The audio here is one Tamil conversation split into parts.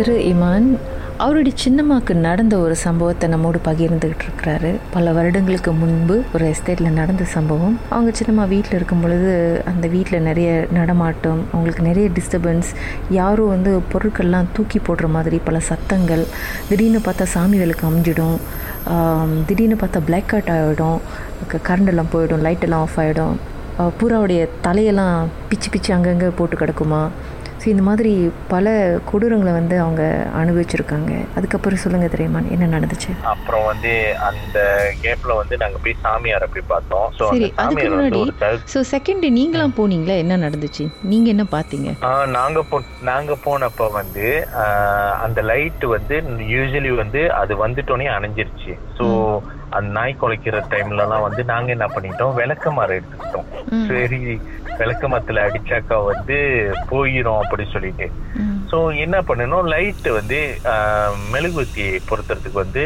திரு இமான் அவருடைய சின்னம்மாவுக்கு நடந்த ஒரு சம்பவத்தை நம்மோடு பகிர்ந்துகிட்டு இருக்கிறாரு. பல வருடங்களுக்கு முன்பு ஒரு எஸ்டேட்டில் நடந்த சம்பவம். அவங்க சின்னம்மா வீட்டில் இருக்கும் பொழுது அந்த வீட்டில் நிறைய நடமாட்டம் அவங்களுக்கு நிறைய டிஸ்டர்பன்ஸ் யாரும் வந்து பொருட்கள்லாம் தூக்கி போடுற மாதிரி பல சத்தங்கள் திடீர்னு பார்த்தா சாமி விளக்கு அமைஞ்சிடும் திடீர்னு பார்த்தா பிளாக் அவுட் ஆகிடும் கரண்டெல்லாம் போயிடும் லைட்டெல்லாம் ஆஃப் ஆகிடும் பூராவுடைய தலையெல்லாம் பிச்சு பிச்சு அங்கங்கே போட்டு கிடக்குமா? ஸோ இந்த மாதிரி பல கொடூரங்களை வந்து அவங்க அனுபவிச்சிருக்காங்க. அதுக்கப்புறம் சொல்லுங்கள் தெரியுமா என்ன நடந்துச்சு? அப்புறம் வந்து அந்த கேப்ல வந்து நாங்க போய் சாமியாரை போய் பார்த்தோம். சரி அதுக்கு முன்னாடி ஸோ செகண்ட் நீங்களாம் போனீங்களா? என்ன நடந்துச்சு? நீங்கள் என்ன பார்த்தீங்க? நாங்க போ நாங்க போனப்ப வந்து அந்த லைட் வந்து யூஸ்வலி வந்து அது வந்துட்டோனே அணைஞ்சிருச்சு. சோ அந்த நாய் குலைக்கிற டைம்ல எல்லாம் வந்து நாங்க என்ன பண்ணிட்டோம்? விளக்கமாறு எடுத்துக்கிட்டோம். சரி விளக்கமத்துல அடிச்சாக்கா வந்து போயிரும் அப்படி சொல்லிட்டு. சோ என்ன பண்ணணும் லைட் வந்து ஆஹ், மெழுகுவர்த்தி பொருத்துறதுக்கு வந்து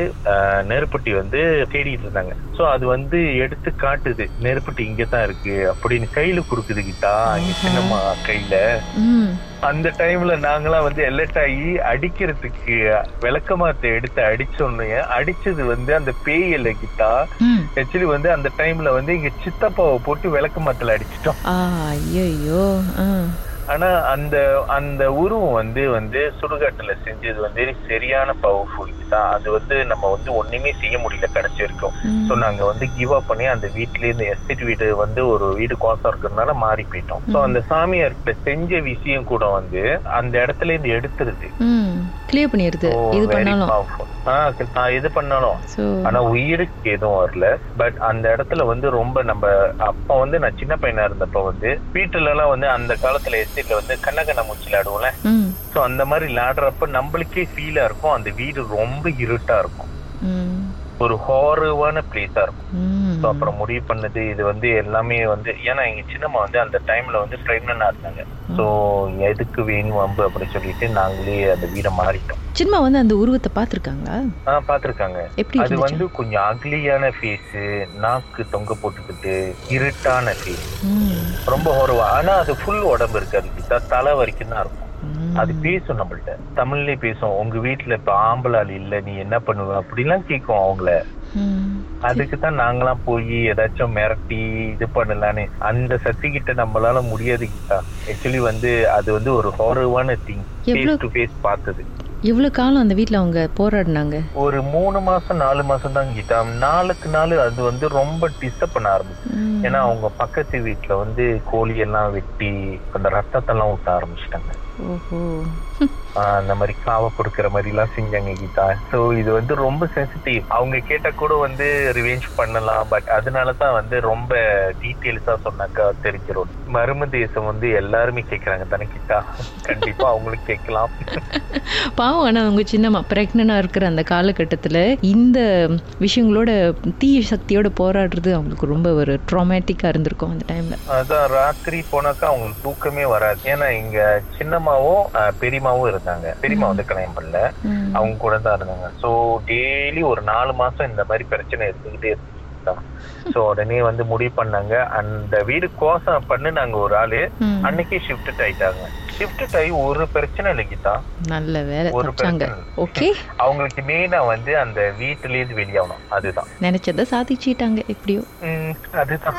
நெருப்பட்டி வந்து தேடிட்டு இருந்தாங்க. சோ அது வந்து எடுத்து காட்டுது. நெருப்பட்டி இங்க தான் இருக்கு அப்படின்னு கையில கொடுக்குது கிட்டா. சின்னம்மா கையில. அந்த டைம்ல நாங்களாம் வந்து எலர்ட் ஆகி அடிக்கிறதுக்கு விளக்கமாத்தை எடுத்து அடிச்சோன்னு அடிச்சது வந்து அந்த பேய் இல்லைக்கிட்டா ம். ஆக்சுவலி வந்து அந்த டைம்ல வந்து இங்க சித்தப்பாவை போட்டு விளக்கமாத்துல அடிச்சிட்டோம். ஐயோ ஆனா அந்த அந்த உருவம் வந்து வந்து சுடுகாட்டுல செஞ்சது வந்து சரியான பவர்ஃபுல் தான். அது வந்து நம்ம வந்து ஒண்ணுமே செய்ய முடியல கடைசி வரைக்கும். சோ நாங்க வந்து கிவ் அப் பண்ணி அந்த வீட்லயே இந்த எஸ்டேட் வீடு வந்து ஒரு வீடு கோசம் இருக்கிறதுனால மாறி போயிட்டோம். சோ அந்த சாமியார்கிட்ட செஞ்ச விஷயம் கூட வந்து அந்த இடத்துல இருந்து எடுத்துருது. கிளியர் பண்ணிடுது. இது very பண்ணாலும். இது பண்ணாலும். ஆனா உயிருக்கு எதுவும் வரல. பட் அந்த இடத்துல வந்து ரொம்ப நம்ம அப்ப வந்து நான் சின்ன பையனா இருந்தப்ப வந்து வீட்டுல எல்லாம் வந்து அந்த காலத்துல எஸ்டேட்ல வந்து கண்ணகண்ண மூச்சு விளையாடுவோம்ல சோ அந்த மாதிரி விளையாடுறப்ப நம்மளுக்கே ஃபீலா இருக்கும். அந்த வீடு ரொம்ப இருட்டா இருக்கும். ஒரு ஹாரவான பிளேஸா இருக்கும். ஸோ அப்புறம் முடிவு பண்ணது இது வந்து எல்லாமே வந்து ஏன்னா எங்க சின்னம்மா வந்து அந்த டைம்ல வந்து பிரெக்னண்டா இருந்தாங்க. ஸோ எதுக்கு வேணும் வம்பு அப்படின்னு சொல்லிட்டு நாங்களே அந்த வீடை மாறிட்டோம். சின்மா வந்து அந்த உருவத்தை பார்த்துருக்காங்களா? ஆ பாத்திருக்காங்க எப்படி அது வந்து கொஞ்சம் அக்லியான ஃபேஸ் நாக்கு தொங்க போட்டுக்கிட்டு இருட்டான ஃபேஸ் ரொம்ப ஹோரவா ஆனா அது ஃபுல் உடம்பு இருக்காது தலை வரைக்கும் தான் இருக்கும். அது பேசும் நம்மள்ட்ட. தமிழ்லயே பேசும் உங்க வீட்டுல இப்ப ஆம்பளை ஆள் இல்ல நீ என்ன பண்ணுவ? அப்படிலாம் கேட்கும் அவங்கள. அதுக்கு தான் நாங்களாம் போய் ஏதாச்சும் மிரட்டி இது பண்ணலான்னு அந்த சக்தி கிட்ட நம்மளால முடியாது கிட்டா ஆக்சுவலி வந்து அது வந்து ஒரு ஹாரவான திங் ஃபேஸ் டு ஃபேஸ் பார்த்தது. எவ்வளோ காலம் அந்த வீட்டில் அவங்க போராடினாங்க? ஒரு மூணு மாசம் நாலு மாசம் தான் கிட்டா நாளுக்கு நாள் அது வந்து ரொம்ப டிஸ்டர்ப் பண்ண ஆரம்பிச்சு. ஏன்னா அவங்க பக்கத்து வீட்டுல வந்து கோழி எல்லாம் வெட்டி அந்த ரத்தத்தெல்லாம் ஊட்ட ஆரம்பிச்சிட்டாங்க. ஓஹோ. அந்த மாதிரி காவ கொடுக்கிற மாதிரி எல்லாம் செஞ்சாங்க கீதா. சோ இது வந்து ரொம்ப சென்சிட்டிவ் அவங்க கேட்ட கூட வந்து ரிவெஞ்ச் பண்ணலாம் பட் அதனால தான் வந்து ரொம்ப டீட்டெயில்ஸா சொன்னாக்கா தெரிஞ்சிடும் மரும தேசம் வந்து எல்லாருமே கேக்குறாங்க தானே கீதா? கண்டிப்பா அவங்களுக்கு கேட்கலாம். பாவம் ஆனால் அவங்க சின்னம்மா ப்ரெக்னெண்டாக இருக்கிற அந்த காலகட்டத்தில் இந்த விஷயங்களோட தீய சக்தியோட போராடுறது அவங்களுக்கு ரொம்ப ஒரு ட்ராமேட்டிக்காக இருந்திருக்கும் அந்த டைமில் அதான் ராத்திரி போனாக்கா அவங்களுக்கு தூக்கமே வராது. ஏன்னா இங்க சின்னம்மாவும் ஆஹ் பெரியம்மாவும் இருந்தாங்க பெரியம்மா வந்து கல்யாணம் பண்ணல. அவங்க கூட தான் இருந்தாங்க. சோ டெய்லி ஒரு நாலு மாசம் இந்த மாதிரி பிரச்சனை இருந்துகிட்டே இருந்துச்சு. சோ உடனே வந்து முடிவு பண்ணாங்க. அந்த வீடு கோசம் பண்ணுனாங்க ஒரு ஆளு. அன்னைக்கே ஷிஃப்ட் ஆயிட்டாங்க. ஷிஃப்ட் ஆகி ஒரு பிரச்சனை இல்லை கீதா. நல்ல வேலை ஒரு பிரச்சனை. ஓகே அவங்களுக்கு மெயினா வந்து அந்த வீட்டுல இருந்து வெளியாகணும் அதுதான். நினைச்சதை சாதிச்சிட்டாங்க எப்படியோ. அதுதான்.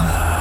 Nada.